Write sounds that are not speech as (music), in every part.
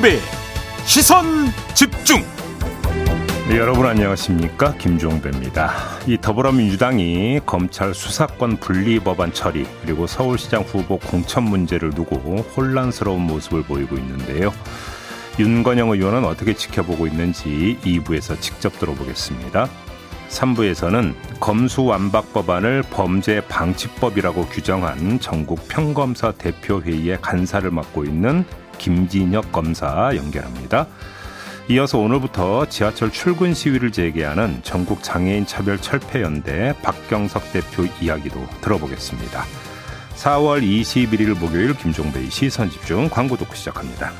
김종배 시선 집중. 네, 여러분 안녕하십니까 김종배입니다. 이 더불어민주당이 검찰 수사권 분리 법안 처리 그리고 서울시장 후보 공천 문제를 두고 혼란스러운 모습을 보이고 있는데요. 윤건영 의원은 어떻게 지켜보고 있는지 2부에서 직접 들어보겠습니다. 3부에서는 검수완박 법안을 범죄 방지법이라고 규정한 전국 평검사 대표회의의 간사를 맡고 있는 김진혁 검사 연결합니다. 이어서 오늘부터 지하철 출근 시위를 재개하는 전국 장애인 차별 철폐 연대 박경석 대표 이야기도 들어보겠습니다. 4월 21일 목요일 김종배의 시선 집중 광고 듣고 시작합니다.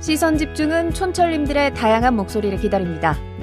시선 집중은 촌철님들의 다양한 목소리를 기다립니다.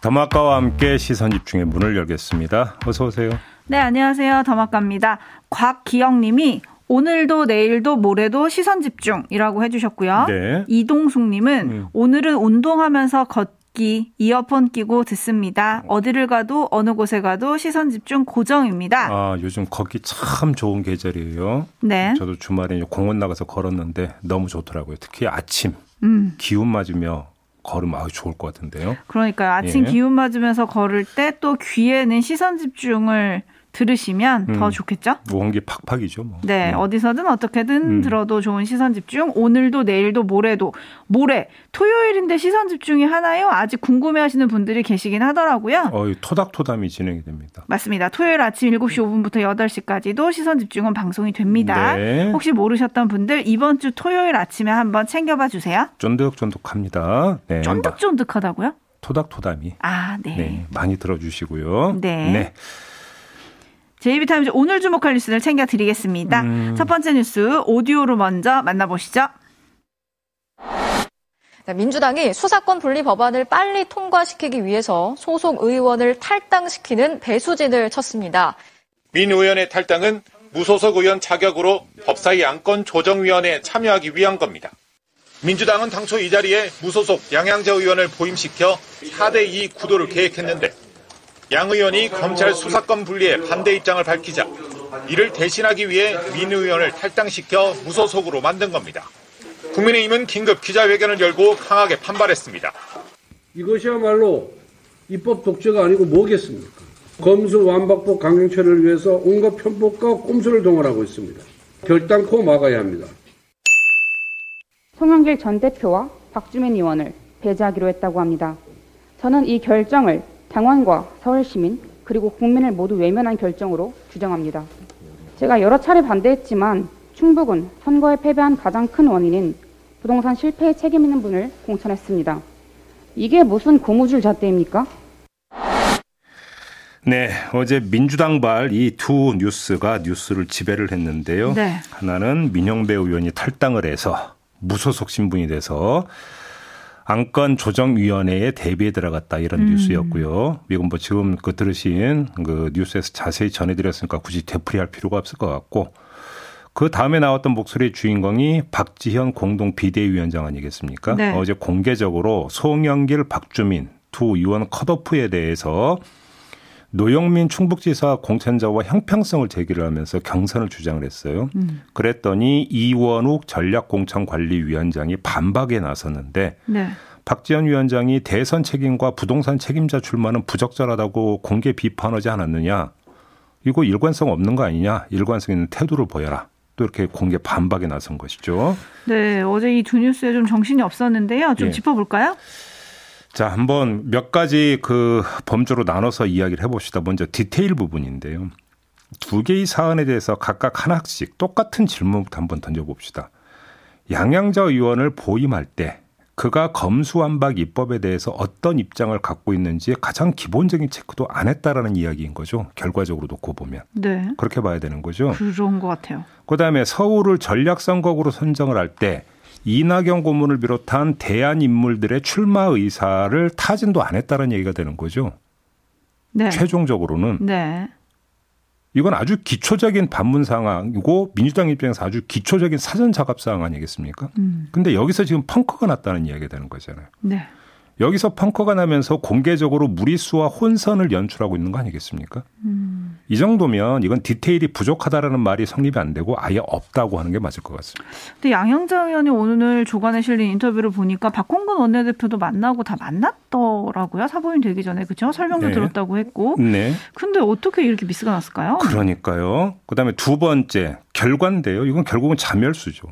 더마카와 함께 시선 집중의 문을 열겠습니다. 어서 오세요. 네, 안녕하세요. 더마카입니다. 곽기영님이 오늘도 내일도 모레도 시선 집중이라고 해주셨고요. 네. 이동숙님은 음. 오늘은 운동하면서 걷기 이어폰 끼고 듣습니다. 어디를 가도 어느 곳에 가도 시선 집중 고정입니다. 아 요즘 걷기 참 좋은 계절이에요. 네. 저도 주말에 공원 나가서 걸었는데 너무 좋더라고요. 특히 아침 음. 기운 맞으며 걸으면 아주 좋을 것 같은데요. 그러니까요. 아침 예. 기운 맞으면서 걸을 때 또 귀에는 시선 집중을 들으시면 더 음. 좋겠죠? 원기 팍팍이죠. 뭐. 네, 음. 어디서든 어떻게든 음. 들어도 좋은 시선 집중. 오늘도 내일도 모레도 모레 토요일인데 시선 집중이 하나요? 아직 궁금해하시는 분들이 계시긴 하더라고요. 어이 토닥토담이 진행이 됩니다. 맞습니다. 토요일 아침 7시 5분부터 8시까지도 시선 집중은 방송이 됩니다. 네. 혹시 모르셨던 분들 이번 주 토요일 아침에 한번 챙겨봐 주세요. 쫀득쫀득합니다. 네. 쫀득쫀득하다고요? 토닥토담이. 아, 네. 네. 많이 들어주시고요. 네. JB타임즈 오늘 주목할 뉴스를 챙겨드리겠습니다. 음. 첫 번째 뉴스 오디오로 먼저 만나보시죠. 네, 민주당이 수사권 분리 법안을 빨리 통과시키기 위해서 소속 의원을 탈당시키는 배수진을 쳤습니다. 민 의원의 탈당은 무소속 의원 자격으로 법사위 안건 조정위원회에 참여하기 위한 겁니다. 민주당은 당초 이 자리에 무소속 양양재 의원을 보임시켜 4대2 구도를 계획했는데 양 의원이 검찰 수사권 분리에 반대 입장을 밝히자 이를 대신하기 위해 민 의원을 탈당시켜 무소속으로 만든 겁니다. 국민의힘은 긴급 기자회견을 열고 강하게 판발했습니다. 이것이야말로 입법 독재가 아니고 뭐겠습니까? 검수 완박법 강경체를 위해서 온갖 편법과 꼼수를 동원하고 있습니다. 결단코 막아야 합니다. 송영길 전 대표와 박주민 의원을 배제하기로 했다고 합니다. 저는 이 결정을 당원과 서울시민 그리고 국민을 모두 외면한 결정으로 규정합니다. 제가 여러 차례 반대했지만 충북은 선거에 패배한 가장 큰 원인인 부동산 실패에 책임 있는 분을 공천했습니다. 이게 무슨 고무줄 잣대입니까? 네, 어제 민주당발 이 두 뉴스가 뉴스를 지배를 했는데요. 네. 하나는 민영배 의원이 탈당을 해서 무소속 신분이 돼서 안건 조정위원회에 대비에 들어갔다 이런 음. 뉴스였고요. 이건 뭐 지금 그 들으신 그 뉴스에서 자세히 전해드렸으니까 굳이 되풀이할 필요가 없을 것 같고 그 다음에 나왔던 목소리의 주인공이 박지현 공동 비대위원장 아니겠습니까? 네. 어제 공개적으로 송영길, 박주민 두 의원 컷오프에 대해서 노영민 충북지사 공천자와 형평성을 제기를 하면서 경선을 주장을 했어요. 음. 그랬더니 이원욱 전략공천관리위원장이 반박에 나섰는데 네. 박지원 위원장이 대선 책임과 부동산 책임자 출마는 부적절하다고 공개 비판하지 않았느냐. 이거 일관성 없는 거 아니냐. 일관성 있는 태도를 보여라. 또 이렇게 공개 반박에 나선 것이죠. 네, 어제 이 두 뉴스에 좀 정신이 없었는데요. 좀 예. 짚어볼까요? 자, 한번 몇 가지 그 범주로 나눠서 이야기를 해봅시다. 먼저 디테일 부분인데요. 두 개의 사안에 대해서 각각 하나씩 똑같은 질문부터 한번 던져봅시다. 양양자 의원을 보임할 때 그가 검수완박 입법에 대해서 어떤 입장을 갖고 있는지 가장 기본적인 체크도 안 했다라는 이야기인 거죠. 결과적으로 놓고 보면. 네. 그렇게 봐야 되는 거죠. 그런 것 같아요. 그다음에 서울을 전략선거구로 선정을 할때 이낙연 고문을 비롯한 대안 인물들의 출마 의사를 타진도 안 했다는 얘기가 되는 거죠. 네. 최종적으로는 네. 이건 아주 기초적인 반문 상황이고 민주당 입장에서 아주 기초적인 사전 작업 사항 아니겠습니까? 음. 근데 여기서 지금 펑크가 났다는 이야기가 되는 거잖아요. 네. 여기서 펑크가 나면서 공개적으로 무리수와 혼선을 연출하고 있는 거 아니겠습니까? 음. 이 정도면 이건 디테일이 부족하다라는 말이 성립이 안 되고 아예 없다고 하는 게 맞을 것 같습니다. 근데 양영자 의원이 오늘 조간에 실린 인터뷰를 보니까 박홍근 원내대표도 만나고 다 만났더라고요. 사보임 되기 전에 그죠? 설명도 네. 들었다고 했고. 네. 근데 어떻게 이렇게 미스가 났을까요? 그러니까요. 그다음에 두 번째 결과인데요. 이건 결국은 자멸수죠.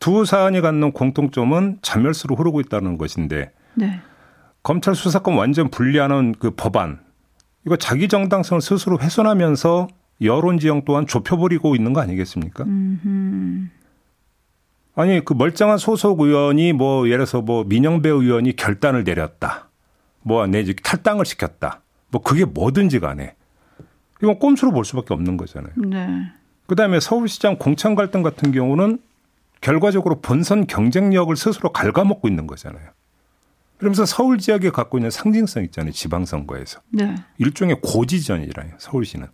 두 사안이 갖는 공통점은 자멸수로 흐르고 있다는 것인데 네. 검찰 수사권 완전 분리하는 그 법안 이거 자기 정당성을 스스로 훼손하면서 여론 지형 또한 좁혀버리고 있는 거 아니겠습니까? 음. 아니 그 멀쩡한 소속 의원이 뭐 예를 들어서 뭐 민영배 의원이 결단을 내렸다. 뭐 내지 탈당을 시켰다. 뭐 그게 뭐든지 간에 이건 꼼수로 볼 수밖에 없는 거잖아요. 네. 그다음에 서울시장 공천 갈등 같은 경우는 결과적으로 본선 경쟁력을 스스로 갉아먹고 있는 거잖아요. 그러면서 서울 지역에 갖고 있는 상징성 있잖아요. 지방선거에서. 네. 일종의 고지전이잖아요. 서울시는.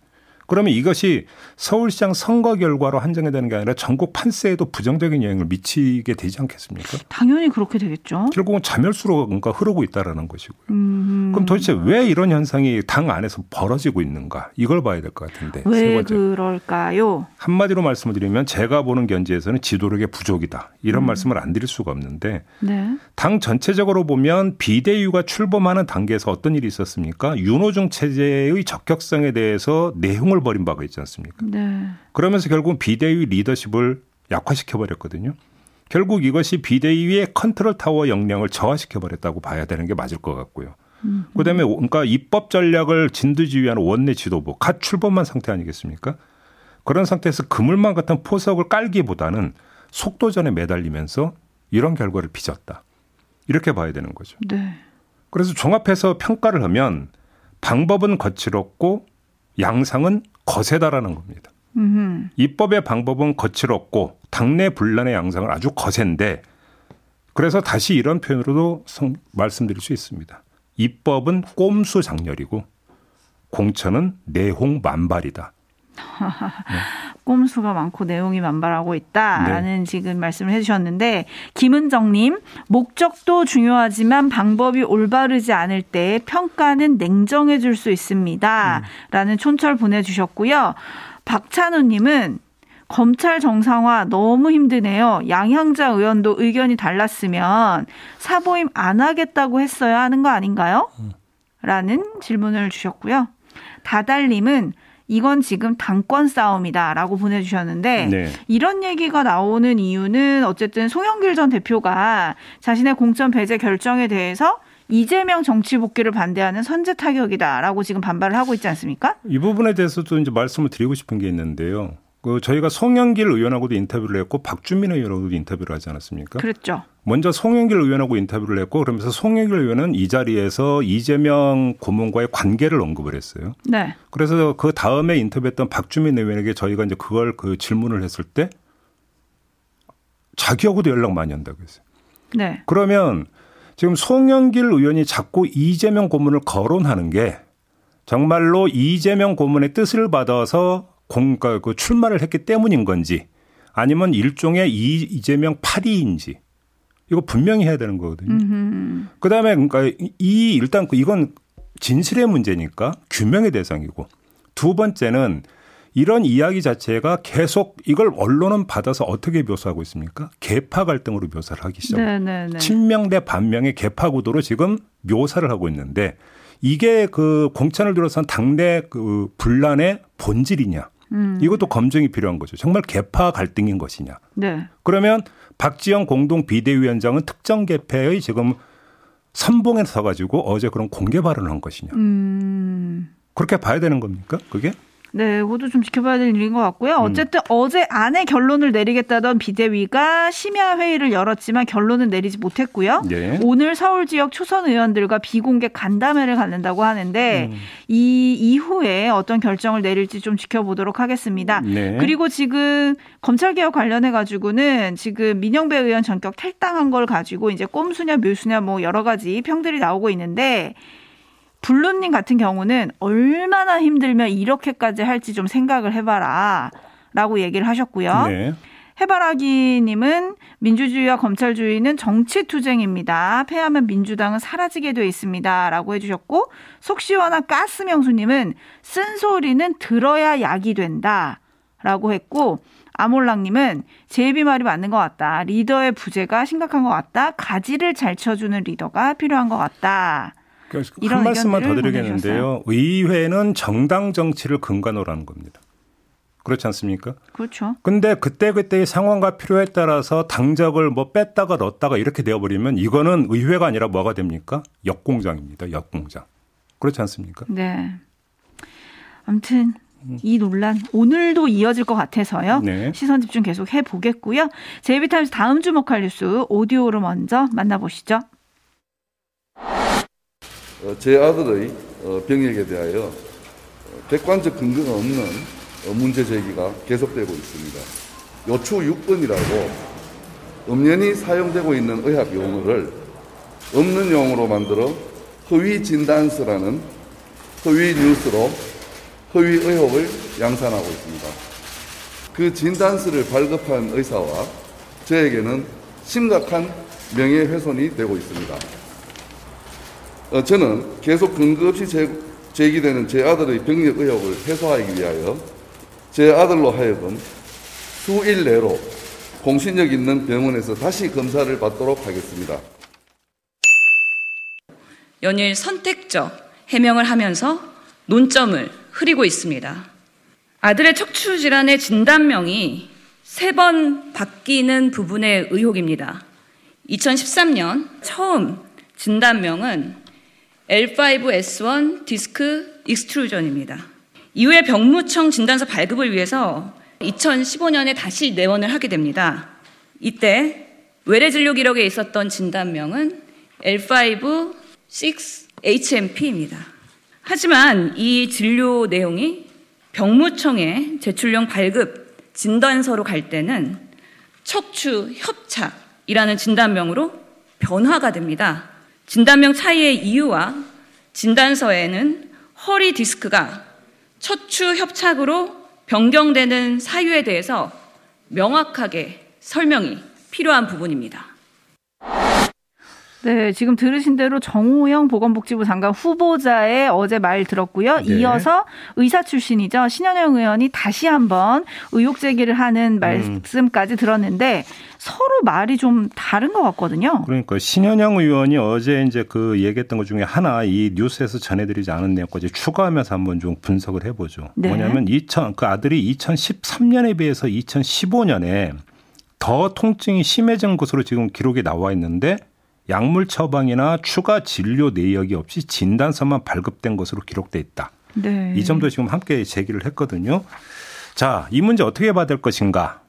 그러면 이것이 서울시장 선거 결과로 한정이 되는 게 아니라 전국 판세에도 부정적인 영향을 미치게 되지 않겠습니까? 당연히 그렇게 되겠죠. 결국은 자멸수로 뭔가 흐르고 있다라는 것이고요. 음. 그럼 도대체 왜 이런 현상이 당 안에서 벌어지고 있는가? 이걸 봐야 될 것 같은데. 세 왜. 그럴까요? 한마디로 말씀을 드리면 제가 보는 견지에서는 지도력의 부족이다. 이런 말씀을 안 드릴 수가 없는데 네. 당 전체적으로 보면 비대위가 출범하는 단계에서 어떤 일이 있었습니까? 윤호중 체제의 적격성에 대해서 내용을 벌인 바가 있지 않습니까? 네. 그러면서 결국 비대위 리더십을 약화시켜 버렸거든요. 결국 이것이 비대위의 컨트롤 타워 역량을 저하시켜 버렸다고 봐야 되는 게 맞을 것 같고요. 그다음에 그러니까 입법 전략을 진두지휘하는 원내 지도부 갓 출범한 상태 아니겠습니까? 그런 상태에서 그물망 같은 포석을 깔기보다는 속도전에 매달리면서 이런 결과를 빚었다. 이렇게 봐야 되는 거죠. 네. 그래서 종합해서 평가를 하면 방법은 거칠었고 양상은 거세다라는 겁니다. 음. 입법의 방법은 거칠었고 당내 분란의 양상은 아주 거센데 그래서 다시 이런 표현으로도 성- 말씀드릴 수 있습니다. 입법은 꼼수 장렬이고 공천은 내홍 만발이다. (laughs) 꼼수가 많고 내용이 만발하고 있다라는 네. 지금 말씀을 해주셨는데 김은정님 목적도 중요하지만 방법이 올바르지 않을 때 평가는 냉정해 줄수 있습니다라는 촌철 보내주셨고요. 박찬우님은 검찰 정상화 너무 힘드네요. 양향자 의원도 의견이 달랐으면 사보임 안 하겠다고 했어야 하는 거 아닌가요? 라는 질문을 주셨고요. 다달님은 이건 지금 당권 싸움이다라고 보내주셨는데 네. 이런 얘기가 나오는 이유는 어쨌든 송영길 전 대표가 자신의 공천 배제 결정에 대해서 이재명 정치 복귀를 반대하는 선제 타격이다라고 지금 반발을 하고 있지 않습니까? 이 부분에 대해서도 이제 말씀을 드리고 싶은 게 있는데요. 그 저희가 송영길 의원하고도 인터뷰를 했고 박준민 의원하고도 인터뷰를 하지 않았습니까? 그랬죠. 먼저 송영길 의원하고 인터뷰를 했고 그러면서 송영길 의원은 이 자리에서 이재명 고문과의 관계를 언급을 했어요. 네. 그래서 그 다음에 인터뷰했던 박주민 의원에게 저희가 이제 그걸 그 질문을 했을 때 자기하고도 연락 많이 한다고 했어요. 네. 그러면 지금 송영길 의원이 자꾸 이재명 고문을 거론하는 게 정말로 이재명 고문의 뜻을 받아서 공가 그 출마를 했기 때문인 건지 아니면 일종의 이- 이재명 파리인지 이거 분명히 해야 되는 거거든요. 음. 그다음에 그러니까 이 일단 그 이건 진실의 문제니까 규명의 대상이고 두 번째는 이런 이야기 자체가 계속 이걸 언론은 받아서 어떻게 묘사하고 있습니까? 개파 갈등으로 묘사를 하기 시작. 네, 네, 네. 친명 대 반명의 개파 구도로 지금 묘사를 하고 있는데 이게 그 공천을 둘러싼 당내 그 분란의 본질이냐? 음. 이것도 검증이 필요한 거죠. 정말 개파 갈등인 것이냐? 네. 그러면 박지영 공동 비대위원장은 특정 개폐의 지금 선봉에 서가지고 어제 그런 공개 발언을 한 것이냐? 음. 그렇게 봐야 되는 겁니까? 그게? 네, 그것도 좀 지켜봐야 될 일인 것 같고요. 어쨌든 음. 어제 안에 결론을 내리겠다던 비대위가 심야 회의를 열었지만 결론은 내리지 못했고요. 네. 오늘 서울 지역 초선 의원들과 비공개 간담회를 갖는다고 하는데 음. 이 이후에 어떤 결정을 내릴지 좀 지켜보도록 하겠습니다. 네. 그리고 지금 검찰 개혁 관련해 가지고는 지금 민영배 의원 전격 탈당한 걸 가지고 이제 꼼수냐 묘수냐 뭐 여러 가지 평들이 나오고 있는데 블루님 같은 경우는 얼마나 힘들면 이렇게까지 할지 좀 생각을 해봐라. 라고 얘기를 하셨고요. 네. 해바라기님은 민주주의와 검찰주의는 정치투쟁입니다. 패하면 민주당은 사라지게 돼 있습니다. 라고 해주셨고, 속시원한 가스명수님은 쓴소리는 들어야 약이 된다. 라고 했고, 아몰랑님은 제이비 말이 맞는 것 같다. 리더의 부재가 심각한 것 같다. 가지를 잘 쳐주는 리더가 필요한 것 같다. 한 말씀만 더 드리겠는데요. 의회는 정당 정치를 근간으로 하는 겁니다. 그렇지 않습니까? 그렇죠. 근데 그때그때의 상황과 필요에 따라서 당적을 뭐 뺐다가 넣었다가 이렇게 되어버리면 이거는 의회가 아니라 뭐가 됩니까? 역공장입니다. 역공장. 그렇지 않습니까? 네. 아무튼 이 논란 오늘도 이어질 것 같아서요. 네. 시선 집중 계속 해보겠고요. 제이비타임스 다음 주목할 뉴스 오디오로 먼저 만나보시죠. 어, 제 아들의 어, 병역에 대하여 객관적 근거가 없는 어, 문제 제기가 계속되고 있습니다. 요추 6번이라고 엄연히 사용되고 있는 의학 용어를 없는 용어로 만들어 허위 진단서라는 허위 뉴스로 허위 의혹을 양산하고 있습니다. 그 진단서를 발급한 의사와 저에게는 심각한 명예훼손이 되고 있습니다. 어, 저는 계속 근거 없이 제, 제기되는 제 아들의 병력 의혹을 해소하기 위하여 제 아들로 하여금 수일 내로 공신력 있는 병원에서 다시 검사를 받도록 하겠습니다. 연일 선택적 해명을 하면서 논점을 흐리고 있습니다. 아들의 척추 질환의 진단명이 세 번 바뀌는 부분의 의혹입니다. 2013년 처음 진단명은 L5S1 disc extrusion입니다. 이후에 병무청 진단서 발급을 위해서 2015년에 다시 내원을 하게 됩니다. 이때 외래 진료 기록에 있었던 진단명은 L5 6 HNP입니다. 하지만 이 진료 내용이 병무청에 제출용 발급 진단서로 갈 때는 척추 협착이라는 진단명으로 변화가 됩니다. 진단명 차이의 이유와 진단서에는 허리 디스크가 척추 협착으로 변경되는 사유에 대해서 명확하게 설명이 필요한 부분입니다. 네, 지금 들으신 대로 정호영 보건복지부 장관 후보자의 어제 말 들었고요. 네. 이어서 의사 출신이죠. 신현영 의원이 다시 한번 의혹 제기를 하는 음. 말씀까지 들었는데 서로 말이 좀 다른 것 같거든요. 그러니까 신현영 의원이 어제 이제 그 얘기했던 것 중에 하나 이 뉴스에서 전해드리지 않은 내용까지 추가하면서 한번 좀 분석을 해보죠. 네. 뭐냐면 2000, 그 아들이 2013년에 비해서 2015년에 더 통증이 심해진 것으로 지금 기록이 나와 있는데 약물 처방이나 추가 진료 내역이 없이 진단서만 발급된 것으로 기록돼 있다. 네. 이 점도 지금 함께 제기를 했거든요. 자, 이 문제 어떻게 받을 것인가?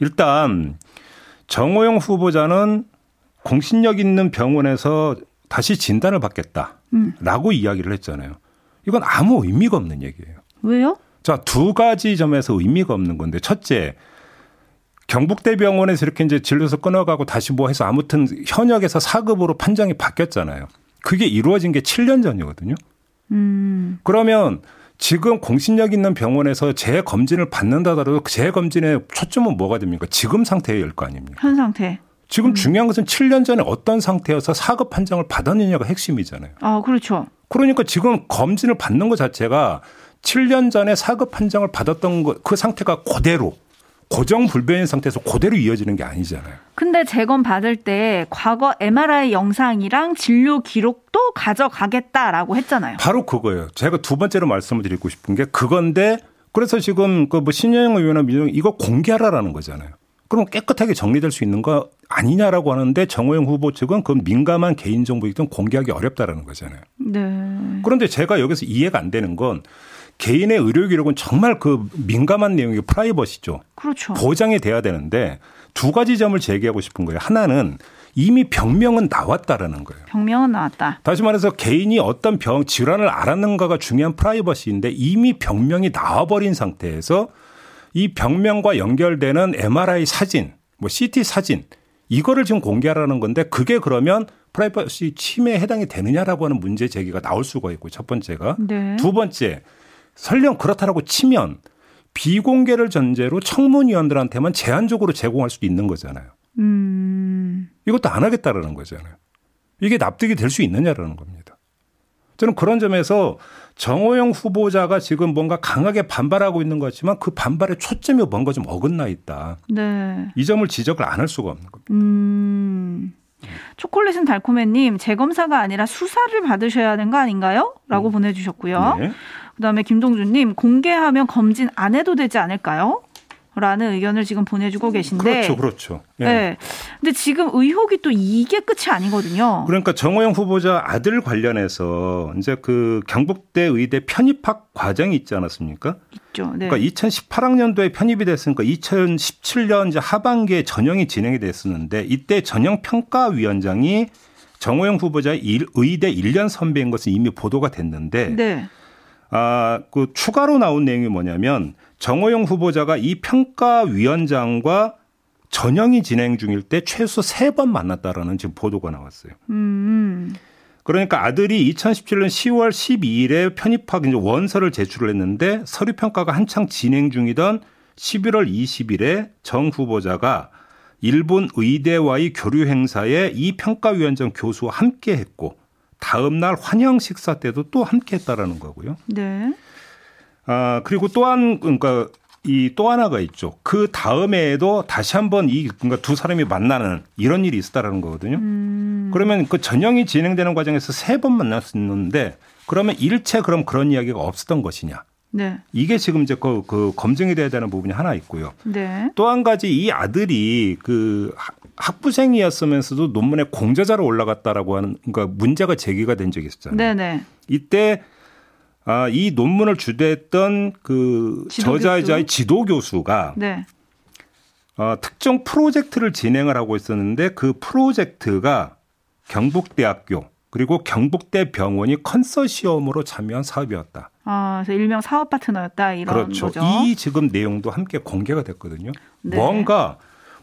일단 정호영 후보자는 공신력 있는 병원에서 다시 진단을 받겠다라고 음. 이야기를 했잖아요. 이건 아무 의미가 없는 얘기예요. 왜요? 자, 두 가지 점에서 의미가 없는 건데 첫째, 경북대병원에서 이렇게 이제 진료서 끊어가고 다시 뭐 해서 아무튼 현역에서 4급으로 판정이 바뀌었잖아요. 그게 이루어진 게 7년 전이거든요. 음. 그러면 지금 공신력 있는 병원에서 재검진을 받는다더라도 재검진의 초점은 뭐가 됩니까? 지금 상태일 거 아닙니까? 현 상태. 지금 음. 중요한 것은 7년 전에 어떤 상태여서 4급 판정을 받았느냐가 핵심이잖아요. 아, 그렇죠. 그러니까 지금 검진을 받는 것 자체가 7년 전에 4급 판정을 받았던 것, 그 상태가 그대로 고정 불변인 상태에서 그대로 이어지는 게 아니잖아요. 근데 재검 받을 때 과거 MRI 영상이랑 진료 기록도 가져가겠다라고 했잖아요. 바로 그거예요. 제가 두 번째로 말씀을 드리고 싶은 게 그건데 그래서 지금 그 뭐 신영 의원은 민정 이거 공개하라라는 거잖아요. 그럼 깨끗하게 정리될 수 있는 거 아니냐라고 하는데 정호영 후보 측은 그 민감한 개인정보이든 공개하기 어렵다라는 거잖아요. 네. 그런데 제가 여기서 이해가 안 되는 건 개인의 의료 기록은 정말 그 민감한 내용이 프라이버시죠. 그렇죠. 보장이 돼야 되는데 두 가지 점을 제기하고 싶은 거예요. 하나는 이미 병명은 나왔다라는 거예요. 병명은 나왔다. 다시 말해서 개인이 어떤 병 질환을 알았는가가 중요한 프라이버시인데 이미 병명이 나와버린 상태에서 이 병명과 연결되는 MRI 사진, 뭐 CT 사진 이거를 지금 공개하라는 건데 그게 그러면 프라이버시 침해에 해당이 되느냐라고 하는 문제 제기가 나올 수가 있고 첫 번째가 네. 두 번째 설령 그렇다라고 치면 비공개를 전제로 청문위원들한테만 제한적으로 제공할 수도 있는 거잖아요. 음. 이것도 안 하겠다라는 거잖아요. 이게 납득이 될 수 있느냐라는 겁니다. 저는 그런 점에서 정호영 후보자가 지금 뭔가 강하게 반발하고 있는 것 같지만 그 반발의 초점이 뭔가 좀 어긋나 있다. 네. 이 점을 지적을 안 할 수가 없는 겁니다. 음. 초콜릿은 달콤해님 재검사가 아니라 수사를 받으셔야 하는 거 아닌가요? 라고 음. 보내주셨고요. 네. 그다음에 김동준님 공개하면 검진 안 해도 되지 않을까요? 라는 의견을 지금 보내주고 계신데. 그렇죠, 그렇죠. 예. 네. 근데 지금 의혹이 또 이게 끝이 아니거든요. 그러니까 정호영 후보자 아들 관련해서 이제 그 경북대 의대 편입학 과정이 있지 않았습니까? 있죠. 네. 그러니까 2018학년도에 편입이 됐으니까 2017년 이제 하반기에 전형이 진행이 됐었는데 이때 전형 평가위원장이 정호영 후보자 의대 1년 선배인 것은 이미 보도가 됐는데. 네. 아, 그 추가로 나온 내용이 뭐냐면 정호영 후보자가 이 평가위원장과 전형이 진행 중일 때 최소 세 번 만났다라는 지금 보도가 나왔어요. 음. 그러니까 아들이 2017년 10월 12일에 편입학 이제 원서를 제출을 했는데 서류 평가가 한창 진행 중이던 11월 20일에 정 후보자가 일본 의대와의 교류 행사에 이 평가위원장 교수와 함께 했고 다음 날 환영 식사 때도 또 함께 했다라는 거고요. 네. 아, 그리고 또한 그러니까 이 또 하나가 있죠. 그 다음에도 다시 한번 이 그러니까 두 사람이 만나는 이런 일이 있었다라는 거거든요. 음. 그러면 그 전형이 진행되는 과정에서 세 번 만났었는데 그러면 일체 그럼 그런 이야기가 없었던 것이냐? 네. 이게 지금 이제 그, 그 검증이 돼야 되는 부분이 하나 있고요. 네. 또 한 가지 이 아들이 그 학부생이었으면서도 논문에 공저자로 올라갔다라고 하는 그러니까 문제가 제기가 된 적이 있었잖아요. 네네. 이때 아, 이 논문을 주도했던 그 저자자의 지도 교수가 네. 어, 특정 프로젝트를 진행을 하고 있었는데 그 프로젝트가 경북대학교 그리고 경북대 병원이 컨소시엄으로 참여한 사업이었다. 아, 그래서 일명 사업 파트너였다 이런 그렇죠. 거죠. 이 지금 내용도 함께 공개가 됐거든요. 네. 뭔가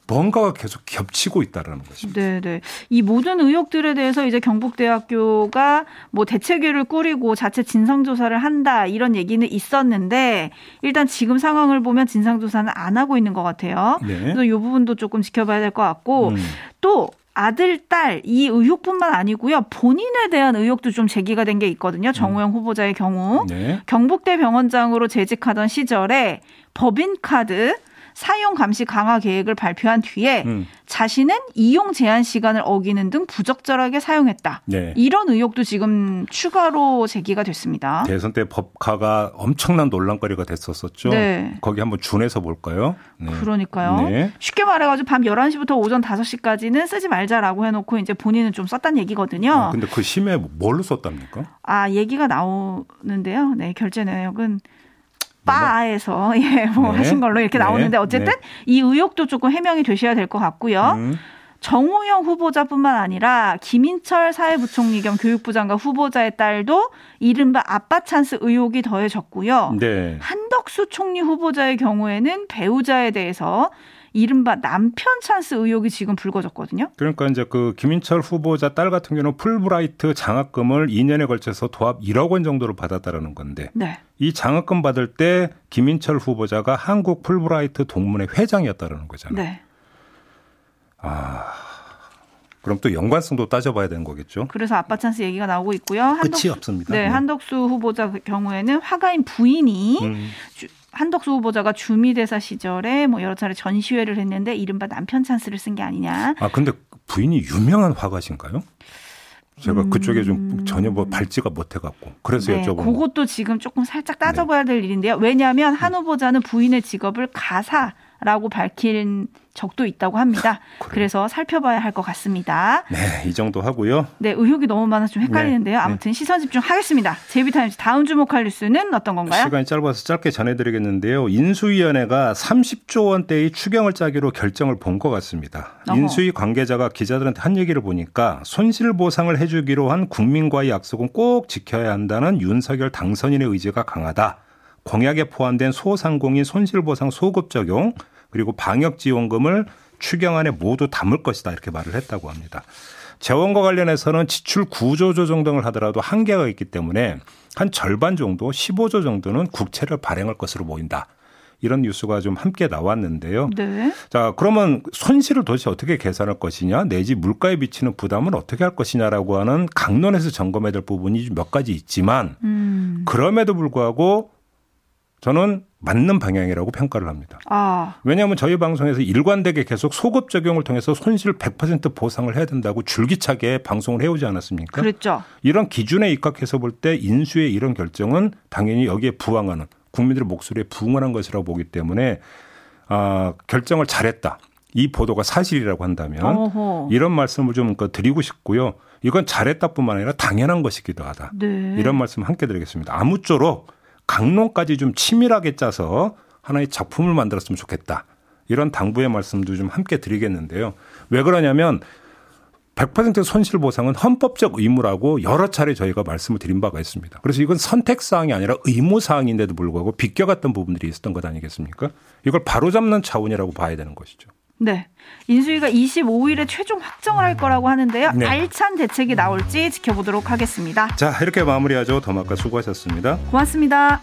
뭔가가 계속 겹치고 있다라는 것입니다. 네, 네. 이 모든 의혹들에 대해서 이제 경북대학교가 뭐 대책위를 꾸리고 자체 진상 조사를 한다 이런 얘기는 있었는데 일단 지금 상황을 보면 진상 조사는 안 하고 있는 것 같아요. 네. 그래서 이 부분도 조금 지켜봐야 될 것 같고 음. 또 아들, 딸 이 의혹뿐만 아니고요. 본인에 대한 의혹도 좀 제기가 된 게 있거든요. 정우영 음. 후보자의 경우. 네. 경북대 병원장으로 재직하던 시절에 법인카드 사용 감시 강화 계획을 발표한 뒤에 음. 자신은 이용 제한 시간을 어기는 등 부적절하게 사용했다. 네. 이런 의혹도 지금 추가로 제기가 됐습니다. 대선 때 법카가 엄청난 논란거리가 됐었었죠. 네. 거기 한번 준해서 볼까요? 네. 그러니까요. 네. 쉽게 말해가지고 밤 11시부터 오전 5시까지는 쓰지 말자라고 해놓고 이제 본인은 좀 썼다는 얘기거든요. 아, 근데 그 심에 뭘로 썼답니까? 아, 얘기가 나오는데요. 네, 결제 내역은 바에서 (laughs) 예, 뭐 네. 하신 걸로 이렇게 네. 나오는데 어쨌든 네. 이 의혹도 조금 해명이 되셔야 될 것 같고요. 음. 정호영 후보자뿐만 아니라 김인철 사회부총리 겸 교육부 장관 후보자의 딸도 이른바 아빠 찬스 의혹이 더해졌고요. 네. 한덕수 총리 후보자의 경우에는 배우자에 대해서 이른바 남편 찬스 의혹이 지금 불거졌거든요. 그러니까 이제 그 김인철 후보자 딸 같은 경우는 풀브라이트 장학금을 2년에 걸쳐서 도합 1억 원 정도를 받았다라는 건데 네. 이 장학금 받을 때 김인철 후보자가 한국 풀브라이트 동문회 회장이었다라는 거잖아요. 네. 아. 그럼 또 연관성도 따져봐야 되는 거겠죠. 그래서 아빠 찬스 얘기가 나오고 있고요. 한덕, 끝이 없습니다. 네, 네, 한덕수 후보자 경우에는 화가인 부인이 음. 한덕수 후보자가 주미대사 시절에 뭐 여러 차례 전시회를 했는데 이른바 남편 찬스를 쓴 게 아니냐. 아 근데 부인이 유명한 화가신가요? 제가 음. 그쪽에 좀 전혀 뭐 발지가 못해갖고 그래서 네, 여쭤본. 그것도 지금 조금 살짝 따져봐야 될 일인데요. 왜냐하면 한 후보자는 부인의 직업을 가사 라고 밝힌 적도 있다고 합니다. (laughs) 그래서 살펴봐야 할 것 같습니다. 네, 이 정도 하고요. 네, 의혹이 너무 많아서 좀 헷갈리는데요. 네, 아무튼 네. 시선 집중하겠습니다. 제비타임즈 다음 주목할 뉴스는 어떤 건가요? 시간이 짧아서 짧게 전해드리겠는데요. 인수위원회가 30조 원대의 추경을 짜기로 결정을 본 것 같습니다. 어허. 인수위 관계자가 기자들한테 한 얘기를 보니까 손실보상을 해주기로 한 국민과의 약속은 꼭 지켜야 한다는 윤석열 당선인의 의지가 강하다. 공약에 포함된 소상공인 손실보상 소급 적용 그리고 방역지원금을 추경안에 모두 담을 것이다 이렇게 말을 했다고 합니다. 재원과 관련해서는 지출 구조 조정 등을 하더라도 한계가 있기 때문에 한 절반 정도 15조 정도는 국채를 발행할 것으로 보인다. 이런 뉴스가 좀 함께 나왔는데요. 네. 자, 그러면 손실을 도대체 어떻게 계산할 것이냐, 내지 물가에 비치는 부담은 어떻게 할 것이냐라고 하는 강론에서 점검해야 될 부분이 몇 가지 있지만, 음. 그럼에도 불구하고 저는 맞는 방향이라고 평가를 합니다. 아. 왜냐하면 저희 방송에서 일관되게 계속 소급 적용을 통해서 손실 100% 보상을 해야 된다고 줄기차게 방송을 해오지 않았습니까? 그렇죠. 이런 기준에 입각해서 볼 때 인수의 이런 결정은 당연히 여기에 부응하는 국민들의 목소리에 부응하는 것이라고 보기 때문에 아, 결정을 잘했다. 이 보도가 사실이라고 한다면 어허. 이런 말씀을 좀그 드리고 싶고요. 이건 잘했다뿐만 아니라 당연한 것이기도 하다. 네. 이런 말씀 함께 드리겠습니다. 아무쪼록 강론까지 좀 치밀하게 짜서 하나의 작품을 만들었으면 좋겠다. 이런 당부의 말씀도 좀 함께 드리겠는데요. 왜 그러냐면 100% 손실 보상은 헌법적 의무라고 여러 차례 저희가 말씀을 드린 바가 있습니다. 그래서 이건 선택 사항이 아니라 의무 사항인데도 불구하고 비껴갔던 부분들이 있었던 것 아니겠습니까? 이걸 바로잡는 차원이라고 봐야 되는 것이죠. 네. 인수위가 25일에 최종 확정을 할 거라고 하는데요. 네. 알찬 대책이 나올지 지켜보도록 하겠습니다. 자, 이렇게 마무리하죠. 더마카 수고하셨습니다. 고맙습니다.